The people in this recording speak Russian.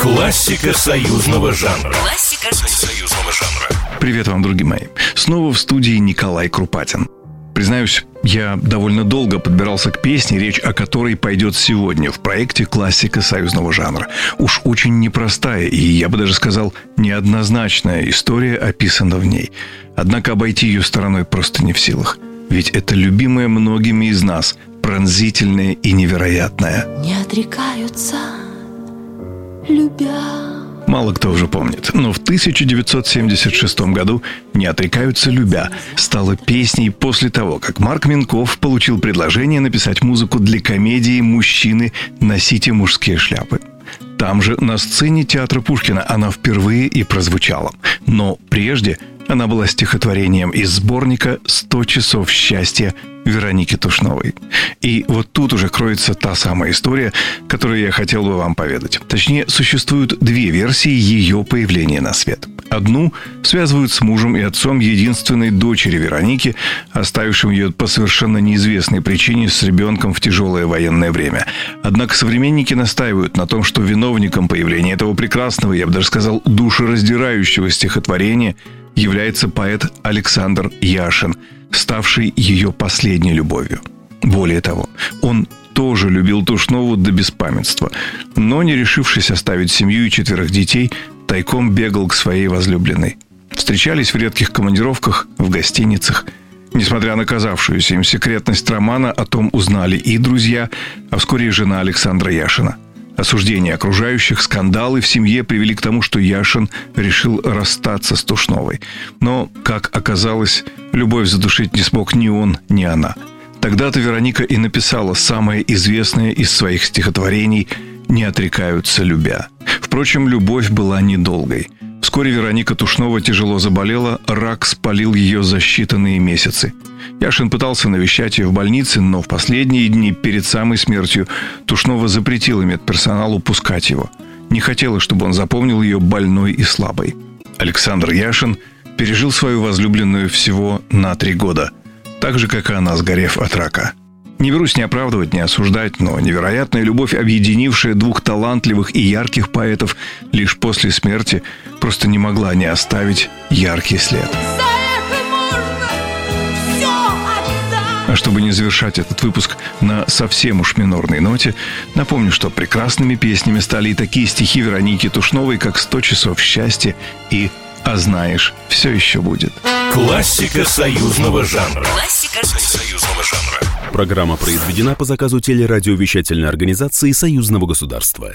Классика союзного жанра. Классика союзного жанра. Привет вам, другие мои. Снова в студии Николай Крупатин. Признаюсь, я довольно долго подбирался к песне, речь о которой пойдет сегодня в проекте «Классика союзного жанра». Уж очень непростая и, я бы даже сказал, неоднозначная история описана в ней. Однако обойти ее стороной просто не в силах. Ведь это любимое многими из нас, пронзительное и невероятное. Не отрекаются, любя. Мало кто уже помнит, но в 1976 году «Не отрекаются любя» стала песней после того, как Марк Минков получил предложение написать музыку для комедии «Мужчины, носите мужские шляпы». Там же, на сцене театра Пушкина, она впервые и прозвучала. Но прежде она была стихотворением из сборника «100 часов счастья» Вероники Тушновой. И вот тут уже кроется та самая история, которую я хотел бы вам поведать. Точнее, существуют две версии ее появления на свет. Одну связывают с мужем и отцом единственной дочери Вероники, оставившим ее по совершенно неизвестной причине с ребенком в тяжелое военное время. Однако современники настаивают на том, что виновником появления этого прекрасного, я бы даже сказал, душераздирающего стихотворения является поэт Александр Яшин – ставшей ее последней любовью. Более того, он тоже любил Тушнову до беспамятства, но, не решившись оставить семью и четверых детей, тайком бегал к своей возлюбленной. Встречались в редких командировках, в гостиницах. Несмотря на казавшуюся им секретность романа, о том узнали и друзья, а вскоре и жена Александра Яшина – Осуждение окружающих, скандалы в семье привели к тому, что Яшин решил расстаться с Тушновой. Но, как оказалось, любовь задушить не смог ни он, ни она. Тогда-то Вероника и написала самое известное из своих стихотворений «Не отрекаются любя». Впрочем, любовь была недолгой – Вскоре Вероника Тушнова тяжело заболела, рак спалил ее за считанные месяцы. Яшин пытался навещать ее в больнице, но в последние дни перед самой смертью Тушнова запретила медперсоналу пускать его. Не хотела, чтобы он запомнил ее больной и слабой. Александр Яшин пережил свою возлюбленную всего на три года, так же, как и она, сгорев от рака – не берусь ни оправдывать, ни осуждать, но невероятная любовь, объединившая двух талантливых и ярких поэтов лишь после смерти, просто не могла не оставить яркий след. А чтобы не завершать этот выпуск на совсем уж минорной ноте, напомню, что прекрасными песнями стали и такие стихи Вероники Тушновой, как «Сто часов счастья» и «А знаешь, все еще будет». Классика союзного жанра. Классика союзного жанра. Программа произведена по заказу телерадиовещательной организации Союзного государства.